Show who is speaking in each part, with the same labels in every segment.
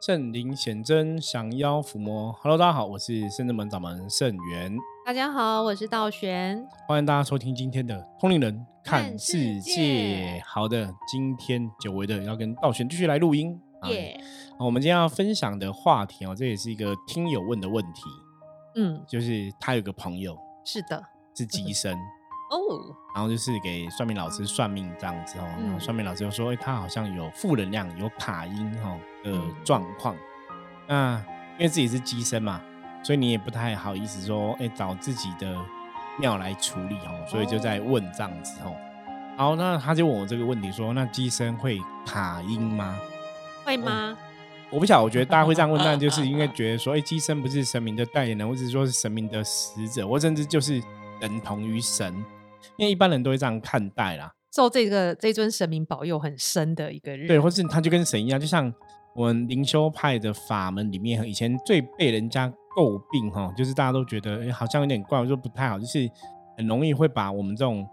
Speaker 1: 圣灵显真，降妖伏魔。Hello，大家好，我是圣真门掌门圣元。
Speaker 2: 大家好，我是道玄。
Speaker 1: 欢迎大家收听今天的通灵人看世
Speaker 2: 世
Speaker 1: 界
Speaker 2: 界。
Speaker 1: 好的，今天久违的要跟道玄继续来录音。啊
Speaker 2: 耶，
Speaker 1: 我们今天要分享的话题哦，这也是一个听友问的问题，
Speaker 2: 嗯，
Speaker 1: 就是他有个朋友
Speaker 2: 是的。
Speaker 1: 是机身，
Speaker 2: 哦，
Speaker 1: 然后就是给算命老师算命这样子哦，然后
Speaker 2: 嗯
Speaker 1: 算命老师就说，哎、他好像有负能量、有卡音哈的
Speaker 2: 嗯
Speaker 1: 状况。那因为自己是机身嘛，所以你也不太好意思说，哎、找自己的庙来处理哦，所以就在问这样子哦。好，那他就问我这个问题说，那机身会卡音吗？
Speaker 2: 会吗？
Speaker 1: 我不晓得，我觉得大家会这样问，但就是因为觉得说，哎、机身不是神明的代言人，或者是说是神明的使者，或甚至就是等同于神，因为一般人都会这样看待啦。
Speaker 2: 受这个这尊神明保佑很深的一个日，
Speaker 1: 对，或是他就跟神一样，就像我们灵修派的法门里面，以前最被人家诟病哈，就是大家都觉得、诶好像有点怪，我说不太好，就是很容易会把我们这种，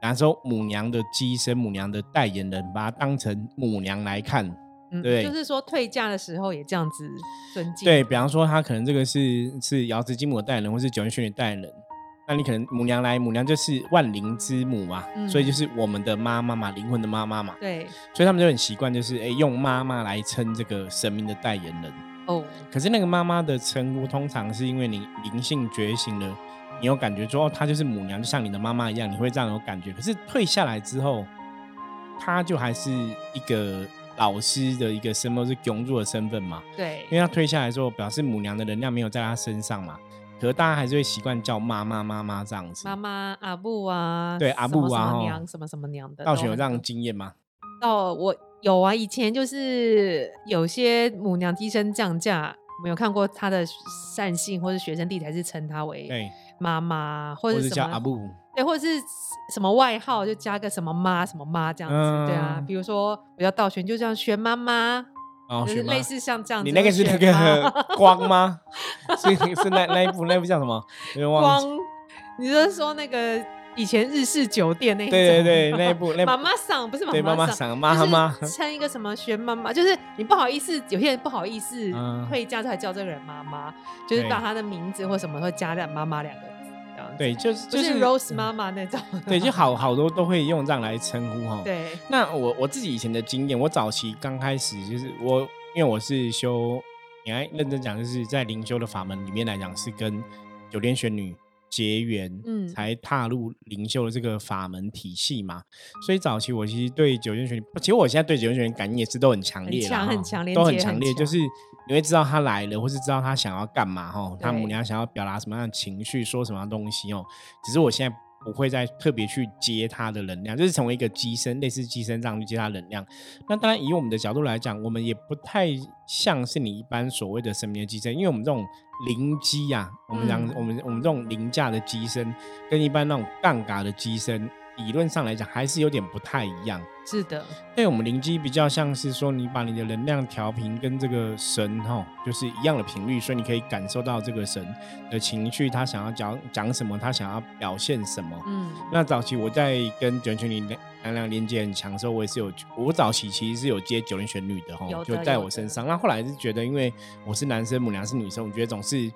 Speaker 1: 比方说母娘的机身、母娘的代言人，把它当成母娘来看。
Speaker 2: 嗯
Speaker 1: 对
Speaker 2: 就是说退嫁的时候也这样子尊敬，
Speaker 1: 对比方说，他可能这个是是瑶池金母的代言人，或是九天玄女代言人。那你可能母娘来，母娘就是万灵之母嘛，
Speaker 2: 嗯
Speaker 1: 所以就是我们的妈妈嘛，灵魂的妈妈嘛，
Speaker 2: 对，
Speaker 1: 所以他们就很习惯，就是哎、诶用妈妈来称这个神明的代言人。
Speaker 2: 哦，
Speaker 1: 可是那个妈妈的称呼，通常是因为你灵性觉醒了，你有感觉说，哦，她就是母娘，就像你的妈妈一样，你会这样有感觉。可是退下来之后，她就还是一个老师的一个身份，是永住的身份嘛。
Speaker 2: 对
Speaker 1: 因为，她退下来之后，表示母娘的能量没有在她身上嘛。可是大家还是会习惯叫妈妈妈妈这样子。
Speaker 2: 妈妈阿布啊，
Speaker 1: 对阿布啊吼
Speaker 2: 什么娘什么什么娘的，
Speaker 1: 道玄有这样经验吗？
Speaker 2: 哦我有啊，以前就是有些母娘机身降价，没有看过她的善信或者学生弟子还是称她为
Speaker 1: 对，
Speaker 2: 妈妈，或
Speaker 1: 或者
Speaker 2: 什么
Speaker 1: 叫阿布。
Speaker 2: 对，或者是什么外号就加个什么妈什么妈这样子，对啊
Speaker 1: 嗯，
Speaker 2: 比如说我叫道玄，就这样玄妈妈，
Speaker 1: 哦，
Speaker 2: 就是类似像这样子。
Speaker 1: 你那个是那个 光吗？是是那那一部那一部叫什么？有点忘记。
Speaker 2: 光，你是说那个以前日式酒店那一？
Speaker 1: 对对对，那一部那
Speaker 2: 妈妈桑不是
Speaker 1: 对妈妈
Speaker 2: 桑。
Speaker 1: 桑妈妈
Speaker 2: 就是称一个什么玄妈妈，就是你不好意思，有些人不好意思
Speaker 1: 嗯
Speaker 2: 退嫁才叫这个人妈妈，就是把她的名字或什么会加在妈妈两个。
Speaker 1: 对，就是
Speaker 2: 就
Speaker 1: 就是是
Speaker 2: Rose 妈妈那种。
Speaker 1: 对，就好好多都会用这样来称呼哈。。
Speaker 2: 对，
Speaker 1: 那我我自己以前的经验，我早期刚开始就是我，因为我是修，你还认真讲，就是在灵修的法门里面来讲，是跟九天玄女结缘，
Speaker 2: 嗯
Speaker 1: 才踏入灵修的这个法门体系嘛。所以早期我其实对九天玄女，其实我现在对九天玄女感应也是都很强烈啦，
Speaker 2: 很强
Speaker 1: 哈
Speaker 2: 很强烈
Speaker 1: 都很强烈，就是你会知道他来了，或是知道他想要干嘛哈，她
Speaker 2: 对
Speaker 1: 母娘想要表达什么样的情绪，说什么样东西哦。只是我现在不会再特别去接他的能量，就是成为一个机身，类似机身这样去接他能量。那当然，以我们的角度来讲，我们也不太像是你一般所谓的神明的机身，因为我们这种灵机呀、我们讲、
Speaker 2: 嗯
Speaker 1: 我们我们这种凌驾的机身，跟一般那种杠杆的机身，理论上来讲还是有点不太一样。
Speaker 2: 是的，
Speaker 1: 对我们灵机比较像是说，你把你的能量调频跟这个神哈，就是一样的频率，所以你可以感受到这个神的情绪，他想要讲讲什么，他想要表现什么。
Speaker 2: 嗯，
Speaker 1: 那早期我在跟九天玄女能量连接很强的时候，我也是有，我早期其实是有接九天玄女的哈
Speaker 2: 有，的
Speaker 1: 就在我身上。那后来是觉得，因为我是男生，母娘是女生，我觉得总是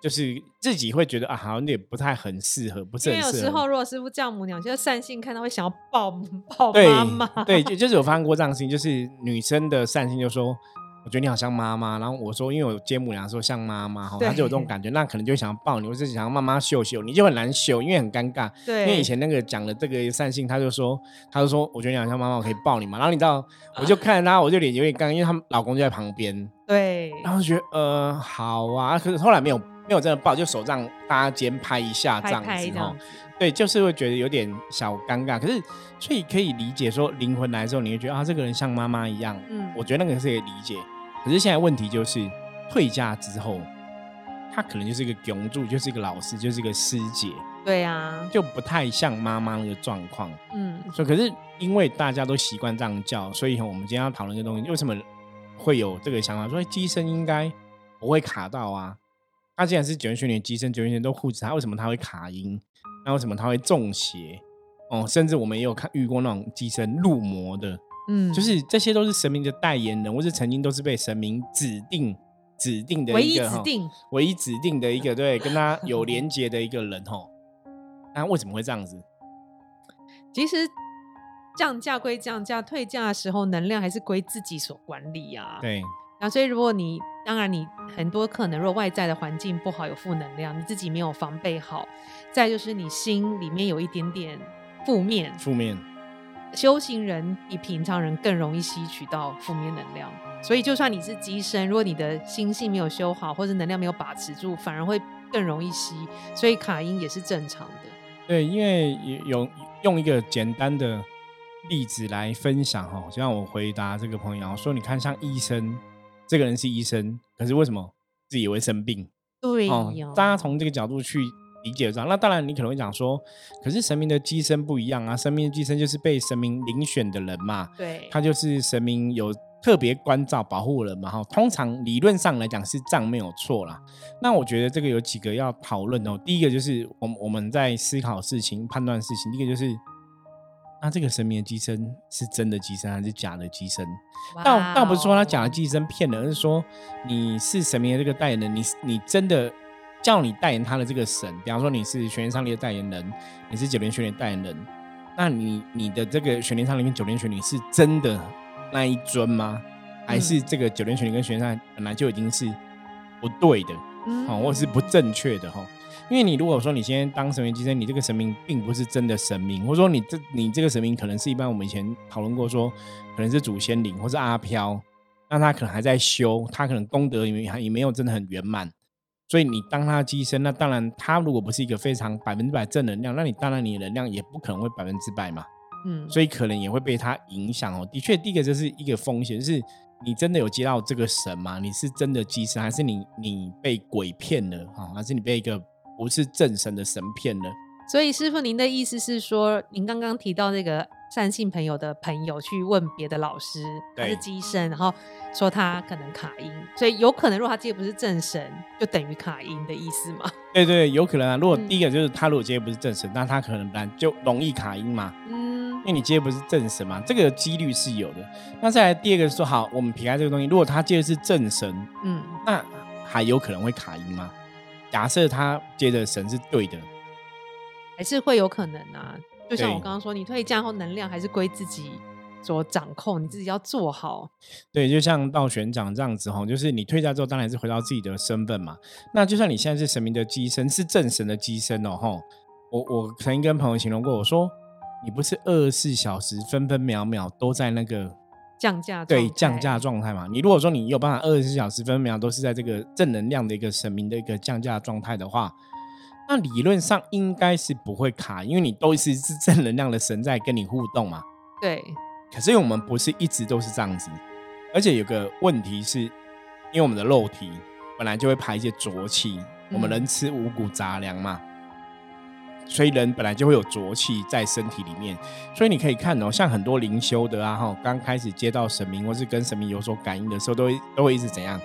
Speaker 1: 就是自己会觉得啊，好像有点不太很适合，不是
Speaker 2: 因为有。时候如果师傅叫母娘，就是善性看到会想要抱 抱
Speaker 1: 对
Speaker 2: 妈妈，
Speaker 1: 对，就 就是有发生过这样的事情，就是女生的善心就说。我觉得你好像妈妈，然后我说，因为我接母娘说像妈妈，哈，她就有这种感觉，那可能就会想要抱你，或是想要妈妈秀秀，你就很难秀，因为很尴尬。
Speaker 2: 对，
Speaker 1: 因为以前那个讲的这个善性，他就说，他就说，我觉得你好像妈妈，我可以抱你嘛。然后你知道，我就看着他，我就脸有点尴尬，因为他们老公就在旁边，
Speaker 2: 对，
Speaker 1: 然后就觉得呃好啊，可是后来没有没有真的抱，就手上搭肩拍一下这
Speaker 2: 拍
Speaker 1: 样子哈对，就是会觉得有点小尴尬。可是所以可以理解说，灵魂来之后，你会觉得啊，这个人像妈妈一样。
Speaker 2: 嗯，
Speaker 1: 我觉得那个是可以理解。可是现在问题就是，退嫁之后，他可能就是一个永助，就是一个老师，就是一个师姐。
Speaker 2: 对啊，
Speaker 1: 就不太像妈妈那个状况，
Speaker 2: 嗯，
Speaker 1: 所以可是因为大家都习惯这样叫，所以我们今天要讨论一个东西，为什么会有这个想法？说哎机身应该不会卡到啊？他既然是九天玄女机身，九元玄女都护持他，为什么他会卡音？那为什么他会中邪？哦，甚至我们也有看遇过那种机身入魔的，
Speaker 2: 嗯，
Speaker 1: 就是这些都是神明的代言人，或是曾经都是被神明指定指定的
Speaker 2: 唯一
Speaker 1: 一个哈
Speaker 2: 指定，
Speaker 1: 唯一指定的一个对跟他 有连接的一个人哦。那为什么会这样子？
Speaker 2: 其实降价归降价，退价的时候能量还是归自己所管理啊。。
Speaker 1: 对，
Speaker 2: 然后，所以如果你当然你很多可能，如果外在的环境不好，有负能量，你自己没有防备好，再就是你心里面有一点点负面，
Speaker 1: 负面
Speaker 2: 修行人比平常人更容易吸取到负面能量。所以，就算你是机身，如果你的心性没有修好，或者能量没有把持住，反而会更容易吸。所以卡音也是正常的。
Speaker 1: 对，因为有有用一个简单的例子来分享哈，就像我回答这个朋友说，你看像医生，这个人是医生，可是为什么自己也会生病？
Speaker 2: 对
Speaker 1: 大家从这个角度去理解这样，那当然你可能会讲说，可是神明的机身不一样啊，神明的机身就是被神明遴选的人嘛，
Speaker 2: 对，
Speaker 1: 他就是神明有特别关照保护人嘛，哈，通常理论上来讲是这样没有错啦。那我觉得这个有几个要讨论哦，第一个就是我们我们在思考事情、判断事情，第一个就是。那这个神明的机身是真的机身还是假的机身？倒倒不是说他假的
Speaker 2: 哇哦
Speaker 1: 寄生骗人，而是说你是神明的这个代言人，你你真的叫你代言他的这个神，比方说你是玄天上帝的代言人，你是九连玄女的代言人，那你你的这个玄天上帝跟九连玄女是真的那一尊吗？还是这个九连玄女跟玄天上帝本来就已经是不对的，
Speaker 2: 嗯
Speaker 1: 哦，或者是不正确的哈？因为你如果说你现在当神明机身，你这个神明并不是真的神明，或者说你这你这个神明可能是一般我们以前讨论过说，可能是祖先灵或是阿飘，那他可能还在修，他可能功德也没也没有真的很圆满，所以你当他的机身，那当然他如果不是一个非常百分之百正能量，那你当然你的能量也不可能会百分之百嘛，
Speaker 2: 嗯，
Speaker 1: 所以可能也会被他影响哦。的确，第一个就是一个风险，就是你真的有接到这个神吗？你是真的机身，还是你你被鬼骗了啊？还是你被一个不是正神的神片呢？
Speaker 2: 所以师傅，您的意思是说，您刚刚提到那个善信朋友的朋友去问别的老师，他是机身，然后说他可能卡音，所以有可能如果他接的不是正神，就等于卡音的意思吗？
Speaker 1: 对对，有可能啊。如果
Speaker 2: 嗯
Speaker 1: 第一个就是他如果接的不是正神，那他可能本来就容易卡音嘛，
Speaker 2: 嗯
Speaker 1: 因为你接的不是正神嘛，这个几率是有的。那再来第二个说，好，我们撇开这个东西，如果他接的是正神，
Speaker 2: 嗯，
Speaker 1: 那还有可能会卡音吗？假设他接的神是对的，
Speaker 2: 还是会有可能啊。就像我刚刚说，你退价后能量还是归自己所掌控，你自己要做好。
Speaker 1: 对，就像道玄长这样子哈，就是你退价之后，当然是回到自己的身份嘛。那就算你现在是神明的机身，是正神的机身哦，哈。我我曾经跟朋友形容过，我说你不是二十四小时分分秒秒都在那个
Speaker 2: 降价
Speaker 1: 对降价状态嘛？你如果说你有办法二十四小时分分秒都是在这个正能量的一个神明的一个降价状态的话，那理论上应该是不会卡，因为你都是是正能量的神在跟你互动嘛。
Speaker 2: 对，
Speaker 1: 可是我们不是一直都是这样子，而且有个问题是，因为我们的肉体本来就会排一些浊气，我们
Speaker 2: 嗯
Speaker 1: 人吃五谷杂粮嘛，所以人本来就会有浊气在身体里面。所以你可以看哦，像很多灵修的啊，哈，刚开始接到神明或是跟神明有所感应的时候，都会都会一直怎样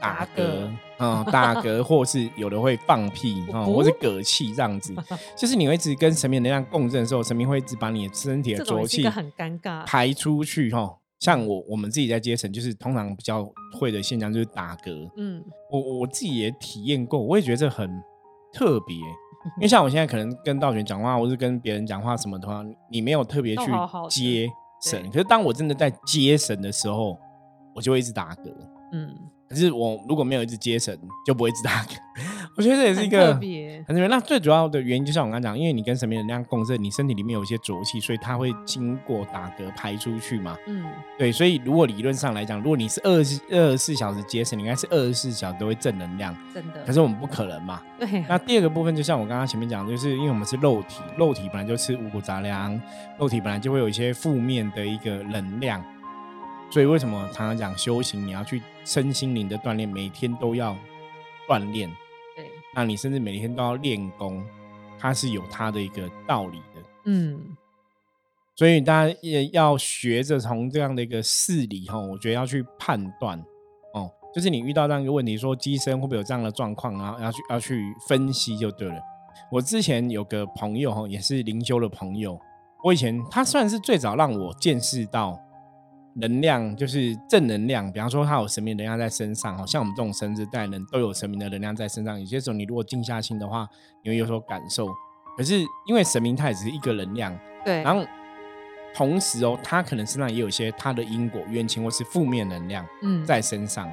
Speaker 1: 打
Speaker 2: 打
Speaker 1: 嗝，嗯，打嗝，或是有的会放屁，哦，
Speaker 2: 哦
Speaker 1: 或是嗝气这样子，就是你会一直跟神明能量共振的时候，神明会一直把你的身体的浊气
Speaker 2: 很尴尬。
Speaker 1: 排出去哈。像我我们自己在阶层，就是通常比较会的现象就是打嗝。
Speaker 2: 嗯，
Speaker 1: 我我自己也体验过，我也觉得这很特别。因为像我现在可能跟道玄讲话，或是跟别人讲话什么的话，你没有特别去接神。可是当我真的在接神的时候，我就会一直打嗝。
Speaker 2: 嗯，
Speaker 1: 可是我如果没有一直接神，就不会一直打嗝。我觉得这也是一
Speaker 2: 很
Speaker 1: 个
Speaker 2: 特别。
Speaker 1: 很特别。那最主要的原因，就像我刚刚讲，因为你跟神明能量共振，你身体里面有一些浊气，所以它会经过打嗝排出去嘛。
Speaker 2: 嗯，
Speaker 1: 对，所以如果理论上来讲，如果你是二十二十四小时节省，你应该是二十四小时都会正能量。
Speaker 2: 真的。
Speaker 1: 可是我们不可能嘛。
Speaker 2: 对，
Speaker 1: 那第二个部分，就像我刚刚前面讲的，就是因为我们是肉体，肉体本来就吃五谷杂粮，肉体本来就会有一些负面的一个能量，所以为什么常常讲修行，你要去身心灵的锻炼，每天都要锻炼，
Speaker 2: 对，
Speaker 1: 那你甚至每天都要练功，它是有它的一个道理的。
Speaker 2: 嗯，
Speaker 1: 所以大家也要学着从这样的一个事理哈，我觉得要去判断哦，就是你遇到这样一个问题，说机身会不会有这样的状况，然后要去要去分析就对了。我之前有个朋友哈，也是灵修的朋友，我以前他算是最早让我见识到能量，就是正能量。比方说，他有神明能量在身上，好像我们这种神之代人都有神明的能量在身上。有些时候，你如果静下心的话，你会有所感受。可是因为神明他也只是一个能量，
Speaker 2: 对，
Speaker 1: 然后同时哦，他可能身上也有一些他的因果冤情或是负面能量
Speaker 2: 嗯，
Speaker 1: 在身上。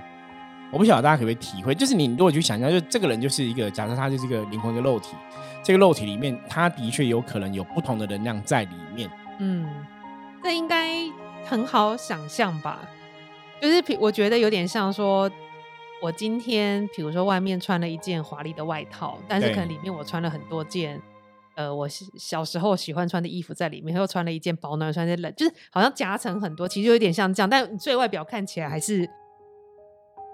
Speaker 1: 我不晓得大家可不可以体会，就是你如果去想象，就这个人就是一个，假设他就是一个灵魂的肉体，这个肉体里面，他的确有可能有不同的能量在里面。
Speaker 2: 嗯，这应该很好想象吧？就是我觉得有点像说，我今天比如说外面穿了一件华丽的外套，但是可能里面我穿了很多件。呃，我小小时候喜欢穿的衣服在里面，又穿了一件保暖，穿一件冷，就是好像夹层很多，其实就有点像这样。但你最外表看起来还是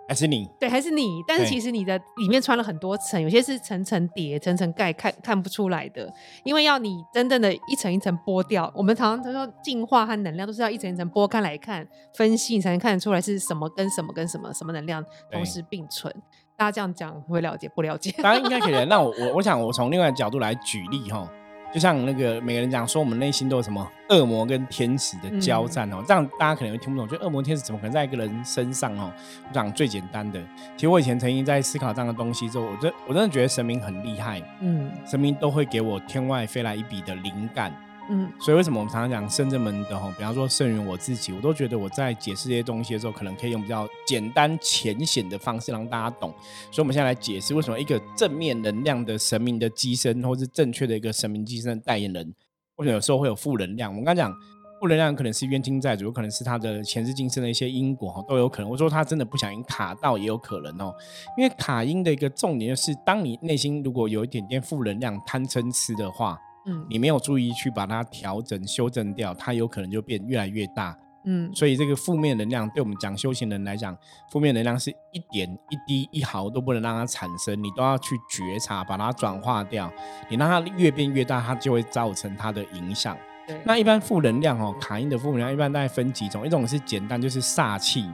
Speaker 1: 还是你
Speaker 2: 对，还是你，但是其实你的里面穿了很多层，有些是层层叠、层层盖，看看不出来的。因为要你真正的一层一层剥掉，我们常常都说进化和能量都是要一层一层剥开来看、分析，你才能看得出来是什么跟什么跟什么什么能量同时并存。大家这样讲会了解不了解？
Speaker 1: 当然应该可以。那我我我想我从另外的角度来举例哈，就像那个每个人讲说，我们内心都有什么恶魔跟天使的交战哦，这样大家可能会听不懂，就恶魔天使怎么可能在一个人身上哦？我讲最简单的，其实我以前曾经在思考这样的东西之后，我真我真的觉得神明很厉害，
Speaker 2: 嗯
Speaker 1: 神明都会给我天外飞来一笔的灵感。
Speaker 2: 嗯
Speaker 1: 所以为什么我们常常讲圣正门的吼，比方说圣人我自己，我都觉得我在解释这些东西的时候，可能可以用比较简单浅显的方式让大家懂。所以我们现在来解释为什么一个正面能量的神明的机身，或是正确的一个神明机身的代言人，为什么有时候会有负能量？我们刚讲负能量可能是冤亲债主，有可能是他的前世今生的一些因果哈，都有可能。我说他真的不小心卡到，也有可能哦。因为卡音的一个重点就是，当你内心如果有一点点负能量、贪嗔痴的话，
Speaker 2: 嗯
Speaker 1: 你没有注意去把它调整、修正掉，它有可能就变越来越大。
Speaker 2: 嗯
Speaker 1: 所以这个负面能量，对我们讲修行人来讲，负面能量是一点一滴一毫都不能让它产生，你都要去觉察，把它转化掉。你让它越变越大，它就会造成它的影响。那一般负能量哦，卡因的负能量一般大概分几种，一种是简单，就是煞气，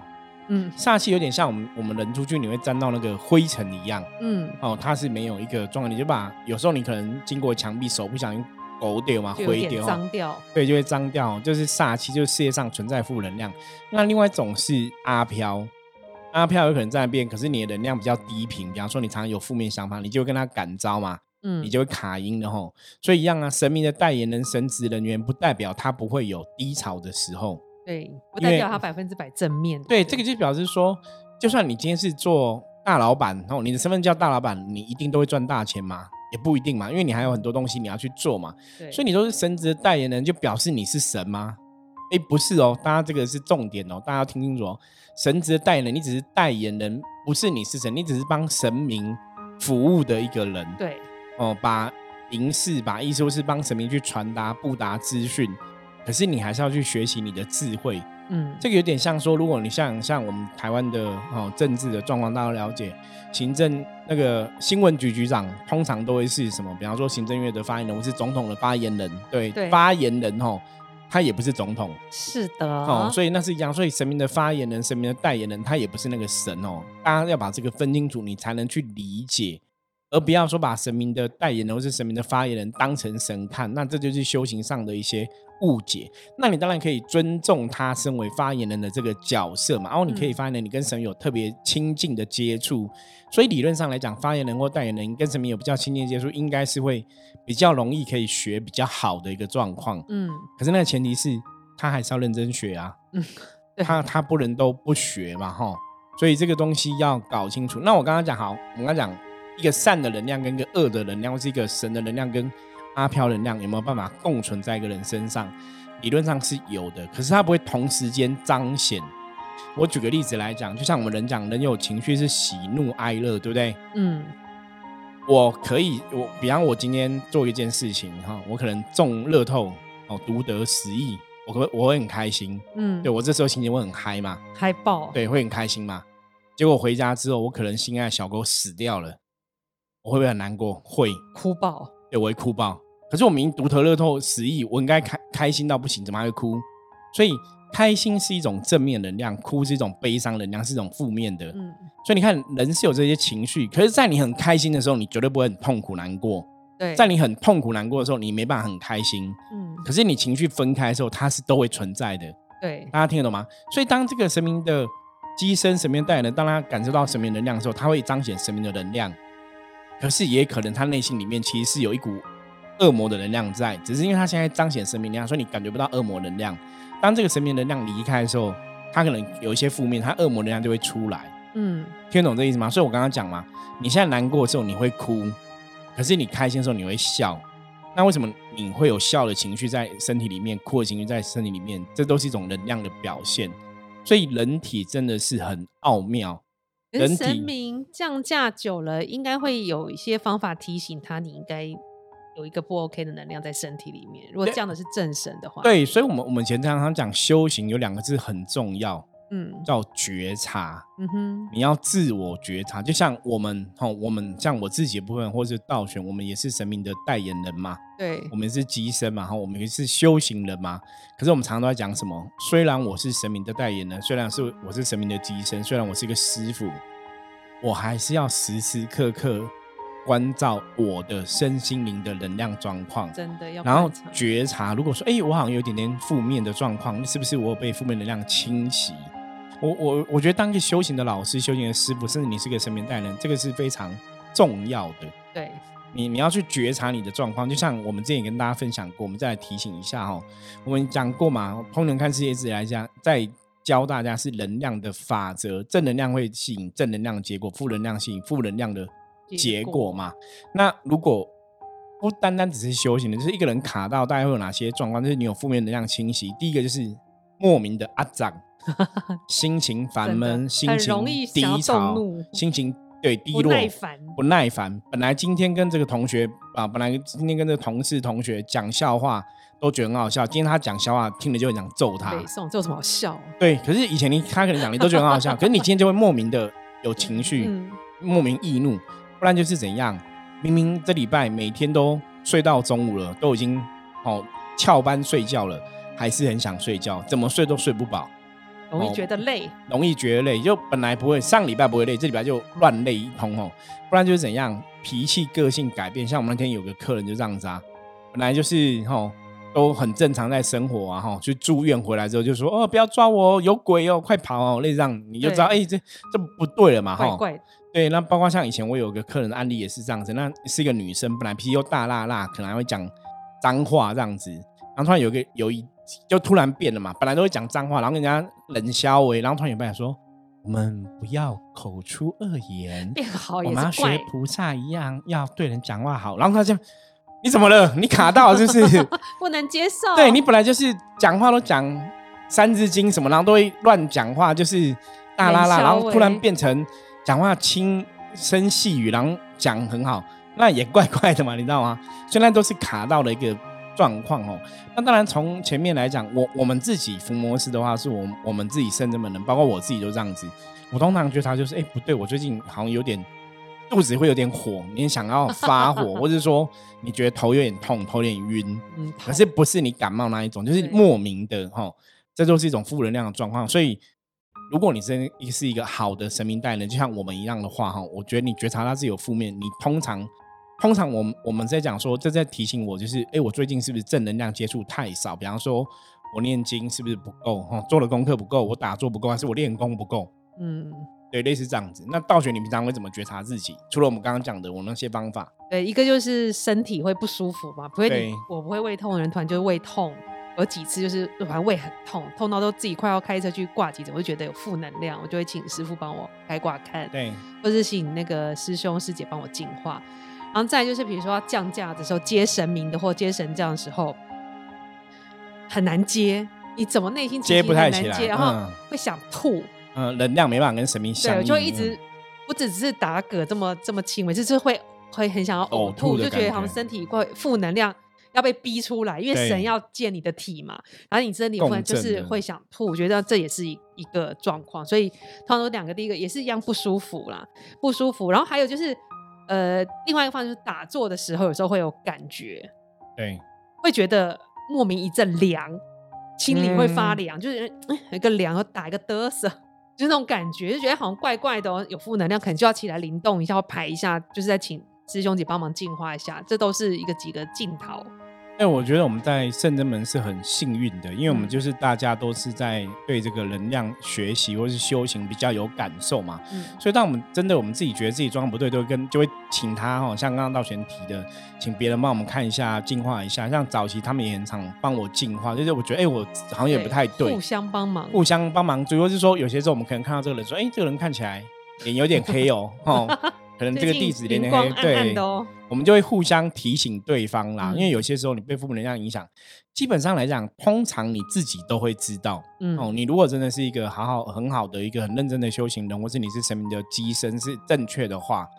Speaker 2: 嗯
Speaker 1: 煞气有点像我们我们人出去你会沾到那个灰尘一样。
Speaker 2: 嗯
Speaker 1: 哦，它是没有一个状况，你就把有时候你可能经过墙壁，手不小心勾掉嘛，灰掉，
Speaker 2: 脏掉。
Speaker 1: 对，就会脏掉，就是煞气，就是世界上存在负能量。那另外一种是阿飘，阿飘有可能在那边，可是你的能量比较低频，比方说你常常有负面想法，你就会跟他感召嘛，
Speaker 2: 嗯
Speaker 1: 你就会卡音的吼。所以一样啊，神明的代言人、神职人员，不代表他不会有低潮的时候。
Speaker 2: 对，不代表它百分之百正面。
Speaker 1: 对，
Speaker 2: 不
Speaker 1: 这个就表示说，就算你今天是做大老板，哦，你的身份叫大老板，你一定都会赚大钱吗？也不一定嘛，因为你还有很多东西你要去做嘛。
Speaker 2: 对，
Speaker 1: 所以你都是神职的代言人，就表示你是神吗？哎，不是哦，大家这个是重点哦，大家要听清楚哦。神职的代言人，你只是代言人，不是你是神，你只是帮神明服务的一个人。
Speaker 2: 对，
Speaker 1: 哦，把仪式、把意思或是帮神明去传达、布达资讯，可是你还是要去学习你的智慧。
Speaker 2: 嗯，
Speaker 1: 这个有点像说，如果你像像我们台湾的哦政治的状况，大家都了解，行政那个新闻局局长通常都会是什么？比方说行政院的发言人，或是总统的发言人，对，
Speaker 2: 对
Speaker 1: 发言人哦，他也不是总统
Speaker 2: 是的，
Speaker 1: 哦，所以那是一样，所以神明的发言人、神明的代言人，他也不是那个神哦，大家要把这个分清楚，你才能去理解。而不要说把神明的代言人或是神明的发言人当成神看，那这就是修行上的一些误解。那你当然可以尊重他身为发言人的这个角色嘛，然后你可以
Speaker 2: 嗯
Speaker 1: 发言人，你跟神有特别亲近的接触，所以理论上来讲，发言人或代言人跟神明有比较亲近的接触，应该是会比较容易可以学比较好的一个状况。
Speaker 2: 嗯，
Speaker 1: 可是那个前提是他还是要认真学啊，
Speaker 2: 嗯
Speaker 1: 他他不能都不学嘛，哈，所以这个东西要搞清楚。那我刚刚讲好，我刚刚讲一个善的能量跟一个恶的能量，或是一个神的能量跟阿飘能量有没有办法共存在一个人身上？理论上是有的，可是它不会同时间彰显。我举个例子来讲，就像我们人讲，人有情绪是喜怒哀乐，对不对？
Speaker 2: 嗯
Speaker 1: 我可以，我比方我今天做一件事情哈，我可能中乐透哦，独得十亿，我可我会很开心，
Speaker 2: 嗯，
Speaker 1: 对我这时候心情会很嗨嘛，
Speaker 2: 嗨爆，
Speaker 1: 对，会很开心嘛。结果回家之后，我可能心爱的小狗死掉了，我会不会很难过？会，
Speaker 2: 哭爆，
Speaker 1: 对，我会哭爆。可是我明明独得乐透十亿，我应该开开心到不行，怎么还会哭？所以开心是一种正面能量，哭是一种悲伤能量，是一种负面的。
Speaker 2: 嗯，
Speaker 1: 所以你看，人是有这些情绪，可是，在你很开心的时候，你绝对不会很痛苦难过。
Speaker 2: 对，
Speaker 1: 在你很痛苦难过的时候，你没办法很开心。
Speaker 2: 嗯，
Speaker 1: 可是你情绪分开的时候，它是都会存在的。
Speaker 2: 对，
Speaker 1: 大家听得懂吗？所以当这个神明的机身、神明代言人，当他感受到神明能量的时候，他会彰显神明的能量。可是也可能他内心里面其实是有一股恶魔的能量在，只是因为他现在彰显神明能量，所以你感觉不到恶魔能量。当这个神明能量离开的时候，他可能有一些负面，他恶魔能量就会出来。
Speaker 2: 嗯，
Speaker 1: 听懂这意思吗？所以我刚刚讲嘛，你现在难过的时候你会哭，可是你开心的时候你会笑。那为什么你会有笑的情绪在身体里面，哭的情绪在身体里面？这都是一种能量的表现。所以人体真的是很奥妙。人
Speaker 2: 神明降价久了，应该会有一些方法提醒他，你应该有一个不 OK 的能量在身体里面。如果降的是正神的话，，
Speaker 1: 对，所以我们我们以前常常讲修行有两个字很重要，
Speaker 2: 嗯
Speaker 1: 叫觉察。
Speaker 2: 嗯哼，
Speaker 1: 你要自我觉察，就像我们哈，我们像我自己的部分，或是道玄，我们也是神明的代言人嘛。
Speaker 2: 对
Speaker 1: 我们是机身嘛，哈，我们也是修行人嘛。可是我们常常都在讲什么？虽然我是神明的代言人，虽然是我是神明的机身，虽然我是一个师傅，我还是要时时刻刻关照我的身心灵的能量状况。
Speaker 2: 真的要
Speaker 1: 然后觉察，如果说，哎、我好像有点点负面的状况，是不是我有被负面能量侵袭？我我我觉得当一个修行的老师、修行的师傅，甚至你是个身边代言人，这个是非常重要的。
Speaker 2: 对，
Speaker 1: 你你要去觉察你的状况，就像我们之前也跟大家分享过，我们再来提醒一下哈、我们讲过嘛，通能看世界之来讲，在教大家是能量的法则，正能量会吸引正能量的结果，负能量吸引负能量的结果嘛。那如果不单单只是修行的，就是一个人卡到，大概会有哪些状况？就是你有负面能量侵袭，第一个就是莫名的阿长，心情烦闷，心情
Speaker 2: 容易
Speaker 1: 低潮，心情对低
Speaker 2: 不
Speaker 1: 落，
Speaker 2: 耐烦，
Speaker 1: 不耐烦。本来今天跟这个同学啊，本来今天跟这个同事同学讲笑话都觉得很好笑，今天他讲笑话听了就很想揍他。
Speaker 2: 北宋这有什么好笑？
Speaker 1: 对，可是以前你他可能讲你都觉得很好笑，可是你今天就会莫名的有情绪，
Speaker 2: 嗯，
Speaker 1: 莫名易怒，不然就是怎样？明明这礼拜每天都睡到中午了，都已经哦翘班睡觉了，还是很想睡觉，怎么睡都睡不饱。
Speaker 2: 容易
Speaker 1: 哦
Speaker 2: 觉得累，
Speaker 1: 容易觉得累，就本来不会，上礼拜不会累，这礼拜就乱累一通哦。不然就是怎样，脾气个性改变。像我们那天有个客人就这样子啊，本来就是哦都很正常在生活啊，吼去住院回来之后就说哦不要抓我哦，有鬼哦，快跑哦，类似这样你就知道哎、这这不对了嘛哈。
Speaker 2: 怪怪，
Speaker 1: 对，那包括像以前我有个客人的案例也是这样子，那是一个女生，本来脾气又大辣辣，可能还会讲脏话这样子，然后突然有个有一就突然变了嘛，本来都会讲脏话，然后跟人家冷笑为，然后突然有办法说，我们不要口出恶言，
Speaker 2: 变好
Speaker 1: 我们要学，菩萨一样，要对人讲话好。然后他这样，你怎么了？你卡到就是不是？
Speaker 2: 不能接受。
Speaker 1: 对你本来就是讲话都讲三字经什么，然后都会乱讲话，就是大啦啦，然后突然变成讲话轻声细语，然后讲很好，那也怪怪的嘛，你知道吗？现在都是卡到了一个状况哦。那当然从前面来讲，我我们自己伏魔师的话，是我们我们自己圣真本能，包括我自己都这样子。我通常觉得他就是，哎、不对，我最近好像有点肚子会有点火，你想要发火，或者说你觉得头有点痛，头有点晕，
Speaker 2: 嗯，
Speaker 1: 可是不是你感冒那一种，就是莫名的哈，这就是一种负能量的状况。所以，如果你真的是一个好的神明代言人，就像我们一样的话哈，我觉得你觉察它是有负面，你通常通常我们我们在讲说，这在提醒我，就是哎，我最近是不是正能量接触太少？比方说，我念经是不是不够哈，做的功课不够，我打坐不够，还是我练功不够？
Speaker 2: 嗯，
Speaker 1: 对，类似这样子。那道学你平常会怎么觉察自己？除了我们刚刚讲的我那些方法，
Speaker 2: 对，一个就是身体会不舒服嘛，不会你我不会胃痛的人，突然就胃痛，有几次就是突然胃很痛，痛到都自己快要开车去挂急诊，我就觉得有负能量，我就会请师傅帮我开挂看，
Speaker 1: 对，
Speaker 2: 或是请那个师兄师姐帮我净化。然后再就是比如说要降价的时候，接神明的或接神将的时候很难接，你怎么内心
Speaker 1: 接不太起来
Speaker 2: 然后
Speaker 1: 嗯。
Speaker 2: 会想吐。
Speaker 1: 嗯、能量没办法跟神明相
Speaker 2: 对，
Speaker 1: 应，
Speaker 2: 就会一直不只是打嗝这么这么轻微，就是会会很想要呕
Speaker 1: 呕吐的
Speaker 2: 就觉得好像身体会负能量要被逼出来，因为神要见你的体嘛，然后你身体部分
Speaker 1: 共振的
Speaker 2: 就是会想吐，我觉得这也是一一个状况，所以通常都两个，第一个也是一样不舒服啦，不舒服，然后还有就是呃，另外一个方面就是打坐的时候有时候会有感觉，
Speaker 1: 对。
Speaker 2: 会觉得莫名一阵凉，心里会发
Speaker 1: 嗯
Speaker 2: 凉，就是 一个凉，然后打一个嘚瑟，就是那种感觉，就觉得好像怪怪的、哦，有负能量，可能就要起来灵动一下，或排一下，就是在请师兄姐帮忙净化一下，这都是一个几个镜头。
Speaker 1: 哎，我觉得我们在圣真门是很幸运的，因为我们
Speaker 2: 嗯
Speaker 1: 就是大家都是在对这个能量学习或是修行比较有感受嘛。
Speaker 2: 嗯，
Speaker 1: 所以，当我们真的我们自己觉得自己状况不对，都会跟就会请他哈，像刚刚道玄提的，请别人帮我们看一下、净化一下。像早期他们也很常帮我净化，就是我觉得哎、我好像也不太对
Speaker 2: 互，相帮忙。
Speaker 1: 互相帮忙。主要是说，有些时候我们可能看到这个人说，哎、这个人看起来脸有点黑哦，哦，可能这个
Speaker 2: 地址连连
Speaker 1: 对。我们就会互相提醒对方啦。
Speaker 2: 嗯
Speaker 1: 因为有些时候你被负面能量影响，基本上来讲，通常你自己都会知道。
Speaker 2: 嗯，
Speaker 1: 哦，你如果真的是一个好好很好的一个很认真的修行人，或是你是神明的机身是正确的话，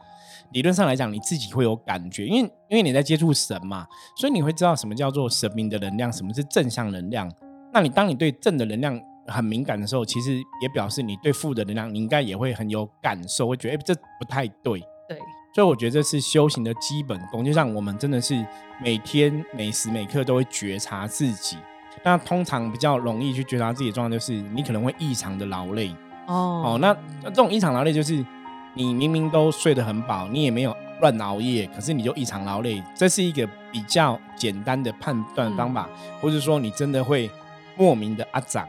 Speaker 1: 理论上来讲，你自己会有感觉，因为因为你在接触神嘛，所以你会知道什么叫做神明的能量，什么是正向能量。那你当你对正的能量很敏感的时候，其实也表示你对负的能量，你应该也会很有感受，会觉得哎、这不太对。
Speaker 2: 对，
Speaker 1: 所以我觉得这是修行的基本功，就像我们真的是每天每时每刻都会觉察自己。那通常比较容易去觉察自己的状况，就是你可能会异常的劳累
Speaker 2: 哦
Speaker 1: 哦。那这种异常劳累，就是你明明都睡得很饱，你也没有乱熬夜，可是你就异常劳累，这是一个比较简单的判断方法，或者说你真的会莫名的阿长，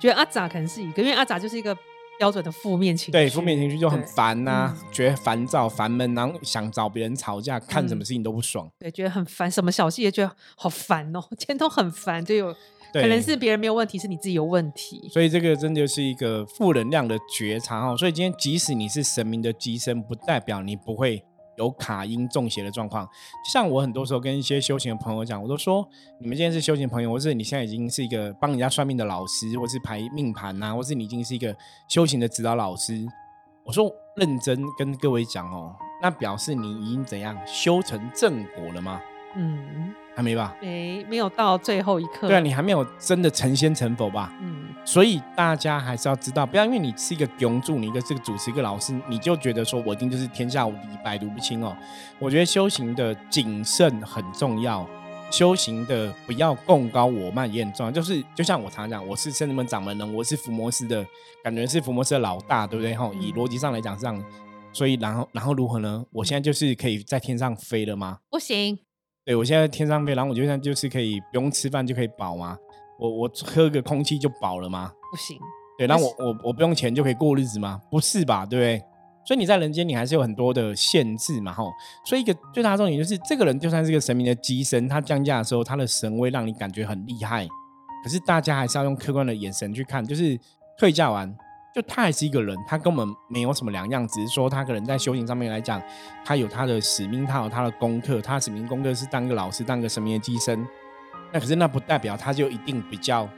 Speaker 2: 觉得阿杂可能是一个，因为阿杂就是一个标准的负面情绪，
Speaker 1: 对负面情绪就很烦呐、
Speaker 2: 嗯
Speaker 1: 觉得烦躁、烦闷，然后想找别人吵架，看什么事情都不爽。
Speaker 2: 对，觉得很烦，什么小细节觉得好烦哦，今天都很烦，就有
Speaker 1: 对
Speaker 2: 可能是别人没有问题，是你自己有问题。
Speaker 1: 所以这个真的是一个负能量的觉察哦。所以今天即使你是神明的机身，不代表你不会有卡音中邪的状况。像我很多时候跟一些修行的朋友讲，我都说，你们今天是修行朋友，或是你现在已经是一个帮人家算命的老师，或是排命盘呐、或是你已经是一个修行的指导老师。我说认真跟各位讲哦，那表示你已经怎样修成正果了吗？
Speaker 2: 嗯，
Speaker 1: 还没吧？
Speaker 2: 没没有到最后一刻。
Speaker 1: 对啊，你还没有真的成仙成佛吧？
Speaker 2: 嗯，
Speaker 1: 所以大家还是要知道，不要因为你是一个庸助，你一个这个主持一个老师，你就觉得说我一定就是天下无敌、百毒不侵哦。我觉得修行的谨慎很重要，修行的不要共高我慢也很重要。就是就像我常讲，我是圣人们掌门人，我是伏魔师的感觉是伏魔师的老大，对不对？哈，以逻辑上来讲是这样。所以然后然后如何呢？我现在就是可以在天上飞了吗？
Speaker 2: 不行，
Speaker 1: 对，我现在天上飞，然后我就现在就是可以不用吃饭就可以饱吗？我我喝个空气就饱了吗？
Speaker 2: 不行。
Speaker 1: 对，然后我我我不用钱就可以过日子吗？不是吧，对不对？所以你在人间，你还是有很多的限制嘛，吼。所以一个最大的重点就是，这个人就算是个神明的机身，他降价的时候，他的神威让你感觉很厉害，可是大家还是要用客观的眼神去看，就是退价完，就他还是一个人，他根本没有什么两样，只是说他可能在修行上面来讲，他有他的使命，他有他的功课，他的使命功课是当一个老师，当一个神明的机身。那可是那不代表他就一定比较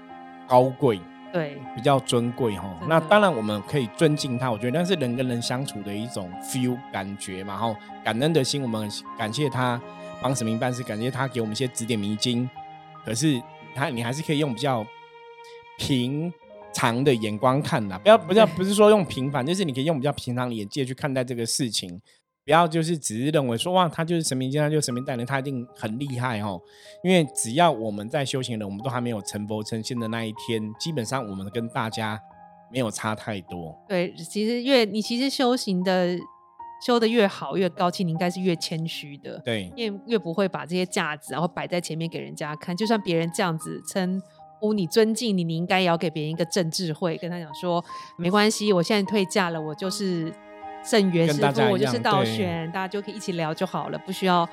Speaker 1: 高贵。
Speaker 2: 对，
Speaker 1: 比较尊贵哈。那当然我们可以尊敬他，我觉得那是人跟人相处的一种 feel 感觉嘛。哈，感恩的心，我们感谢他帮神明办事，感谢他给我们一些指点迷津。可是他，你还是可以用比较平常的眼光看啦，不要 不要不是说用平凡，就是你可以用比较平常的眼界去看待这个事情。不要就是只是认为说哇，他就是神明，他就是神明带人，他一定很厉害哦。因为只要我们在修行的人，我们都还没有成佛成仙的那一天，基本上我们跟大家没有差太多。
Speaker 2: 对，其实越你其实修行的修的越好越高，其实你应该是越谦虚的，
Speaker 1: 对
Speaker 2: 越越不会把这些架子然后摆在前面给人家看。就算别人这样子称哦你、尊敬你，你应该也要给别人一个正智慧，跟他讲说没关系，我现在退价了，我就是。圣元
Speaker 1: 跟
Speaker 2: 师傅，
Speaker 1: 大家一样
Speaker 2: 我就是道
Speaker 1: 对
Speaker 2: 玄，大家就可以一起聊就好了，不需要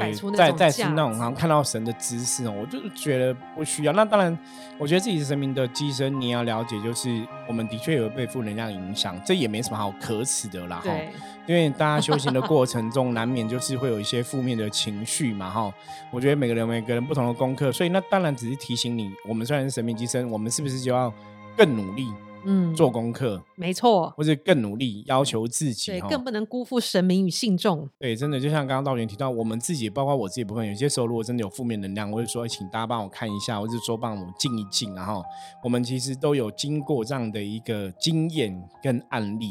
Speaker 2: 摆出，那种再
Speaker 1: 再是那种
Speaker 2: 子
Speaker 1: 好像看到神的姿势哦，我就是觉得不需要。那当然，我觉得自己是神明的机身，你要了解，就是我们的确有被负能量影响，这也没什么好可耻的啦。哈。
Speaker 2: 对，
Speaker 1: 因为大家修行的过程中，难免就是会有一些负面的情绪嘛，哈。我觉得每个人每个人不同的功课，所以那当然只是提醒你，我们虽然是神明机身，我们是不是就要更努力
Speaker 2: 嗯，
Speaker 1: 做功课，
Speaker 2: 没错，
Speaker 1: 或者更努力要求自己
Speaker 2: 对，更不能辜负神明与信众。
Speaker 1: 对，真的就像刚刚道元提到，我们自己，包括我自己部分，有些时候如果真的有负面能量，我会说，哎请大家帮我看一下，或者说帮我静一静，然后我们其实都有经过这样的一个经验跟案例。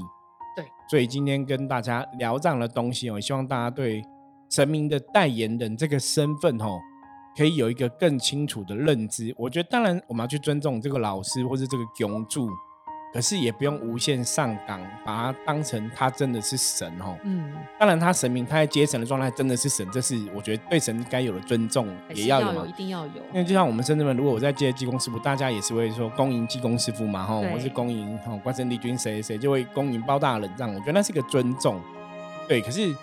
Speaker 2: 对，
Speaker 1: 所以今天跟大家聊这样的东西哦，希望大家对神明的代言人这个身份哦，可以有一个更清楚的认知。我觉得，当然我们要去尊重这个老师或是这个永助。可是也不用无限上纲，把它当成他真的是神哦。
Speaker 2: 嗯，
Speaker 1: 当然他神明，他在接神的状态真的是神，这是我觉得对神该有的尊重也要有嘛
Speaker 2: 一。定要有。
Speaker 1: 因为就像我们深圳人，如果我在接济公师傅，大家也是会说恭迎济公师傅嘛，哈，
Speaker 2: 对
Speaker 1: 或是恭迎哈关圣帝君谁谁谁，就会恭迎包大人这样。我觉得那是一个尊重，对。可是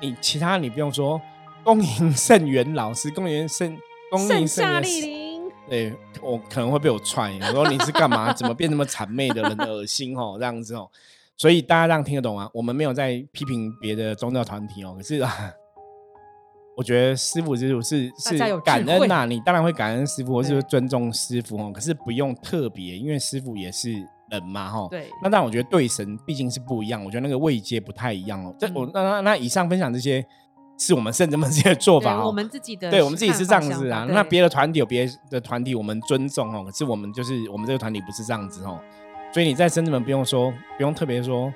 Speaker 1: 你其他你不用说恭迎圣元老师，恭迎圣恭迎
Speaker 2: 夏莅临，
Speaker 1: 对我可能会被我踹。我说你是干嘛？怎么变那么谄媚的人？恶心哦，这样子哦。所以大家这样听得懂啊？我们没有在批评别的宗教团体哦，可是啊，我觉得师傅师傅是是感恩呐、
Speaker 2: 慧
Speaker 1: 你当然会感恩师傅，或是尊重师傅哦。可是不用特别，因为师傅也是人嘛哈。
Speaker 2: 对
Speaker 1: 那但我觉得对神毕竟是不一样，我觉得那个位阶不太一样哦。这
Speaker 2: 嗯
Speaker 1: 我那那那以上分享这些是我们圣人们自己的
Speaker 2: 做
Speaker 1: 法哦。
Speaker 2: 我们自己的
Speaker 1: 对我们自己是这样子啊那别的团体有别的团体，我们尊重哦。可是我们就是我们这个团体不是这样子哦，所以你在深圳门不用说，不用特别说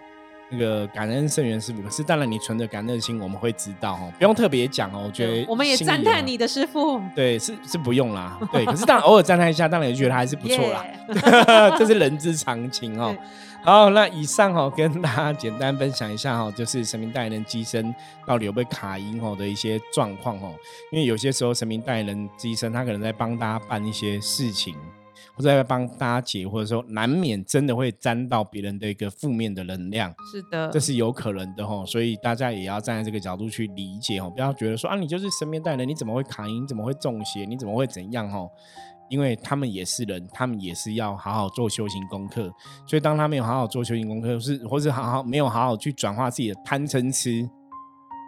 Speaker 1: 那个感恩圣元师傅。可是当然你存着感恩的心，我们会知道哦，不用特别讲哦。我觉得
Speaker 2: 我们也赞叹你的师傅，
Speaker 1: 对，是是不用啦。对，可是当然偶尔赞叹一下，当然也觉得还是不错啦。
Speaker 2: 耶
Speaker 1: 这是人之常情哦
Speaker 2: 对。
Speaker 1: 好，那以上哦，跟大家简单分享一下哦，就是神明代言人机身到底有没有卡音哦的一些状况哦。因为有些时候神明代言人机身他可能在帮大家办一些事情，或者在帮大家解，或者说难免真的会沾到别人的一个负面的能量。
Speaker 2: 是的，
Speaker 1: 这是有可能的哈，所以大家也要站在这个角度去理解哦，不要觉得说啊，你就是身边带人，你怎么会卡音？你怎么会中邪？你怎么会怎样哈？因为他们也是人，他们也是要好好做修行功课，所以当他没有好好做修行功课，是或者好好没有好好去转化自己的贪嗔痴，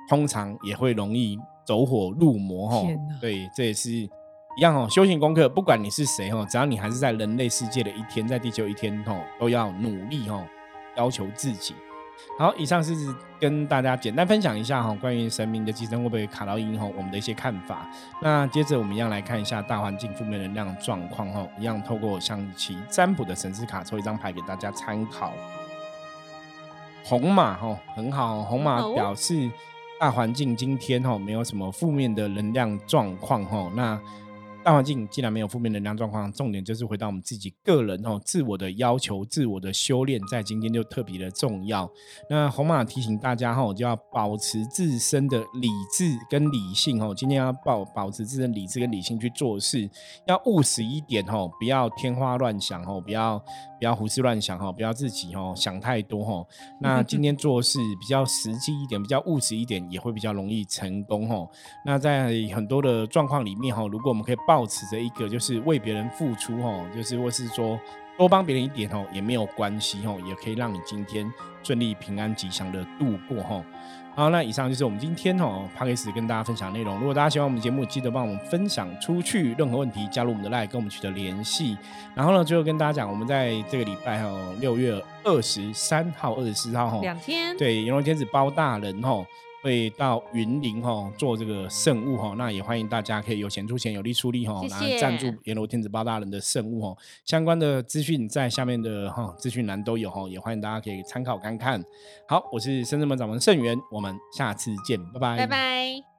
Speaker 1: 通常也会容易走火入魔哈
Speaker 2: 天哪。
Speaker 1: 对，这也是一样哦。修行功课，不管你是谁哦，只要你还是在人类世界的一天，在地球一天哦，都要努力哦，要求自己。好，以上是跟大家简单分享一下哈，关于神明的寄生会不会卡到阴哈，我们的一些看法。那接着我们一样来看一下大环境负面能量状况哈，一样透过象棋占卜的神之卡抽一张牌给大家参考。红马哈很好，红马表示大环境今天哈没有什么负面的能量状况哈，那。大环境既然没有负面能量状况，重点就是回到我们自己个人哦，自我的要求、自我的修炼，在今天就特别的重要。那红马提醒大家哈，就要保持自身的理智跟理性哦。今天要保保持自身理智跟理性去做事，要务实一点哦，不要天花乱想哦，不要不要胡思乱想哈，不要自己哦想太多哈。那今天做事比较实际一点，比较务实一点，也会比较容易成功哈。那在很多的状况里面哈，如果我们可以保持着一个就是为别人付出哈，就是或是说多帮别人一点哦，也没有关系哦，也可以让你今天顺利、平安、吉祥的度过哈。好，那以上就是我们今天哦 p a c k a g e 跟大家分享内容。如果大家喜欢我们节目，记得帮我们分享出去。任何问题加入我们的 line 跟我们取得联系。然后呢，最后跟大家讲，我们在这个礼拜哦，六月二十三号、二十四号哈，
Speaker 2: 两天，
Speaker 1: 对，炎龙天子包大人吼，会到云林吼做这个圣物吼，那也欢迎大家可以有钱出钱，有力出力哈、
Speaker 2: 哦
Speaker 1: 然后赞助
Speaker 2: 谢
Speaker 1: 阎罗天子八大人的圣物吼，相关的资讯在下面的哈资讯栏都有吼，也欢迎大家可以参考看看。好，我是深圳门掌门盛元，我们下次见，拜拜，
Speaker 2: 拜拜。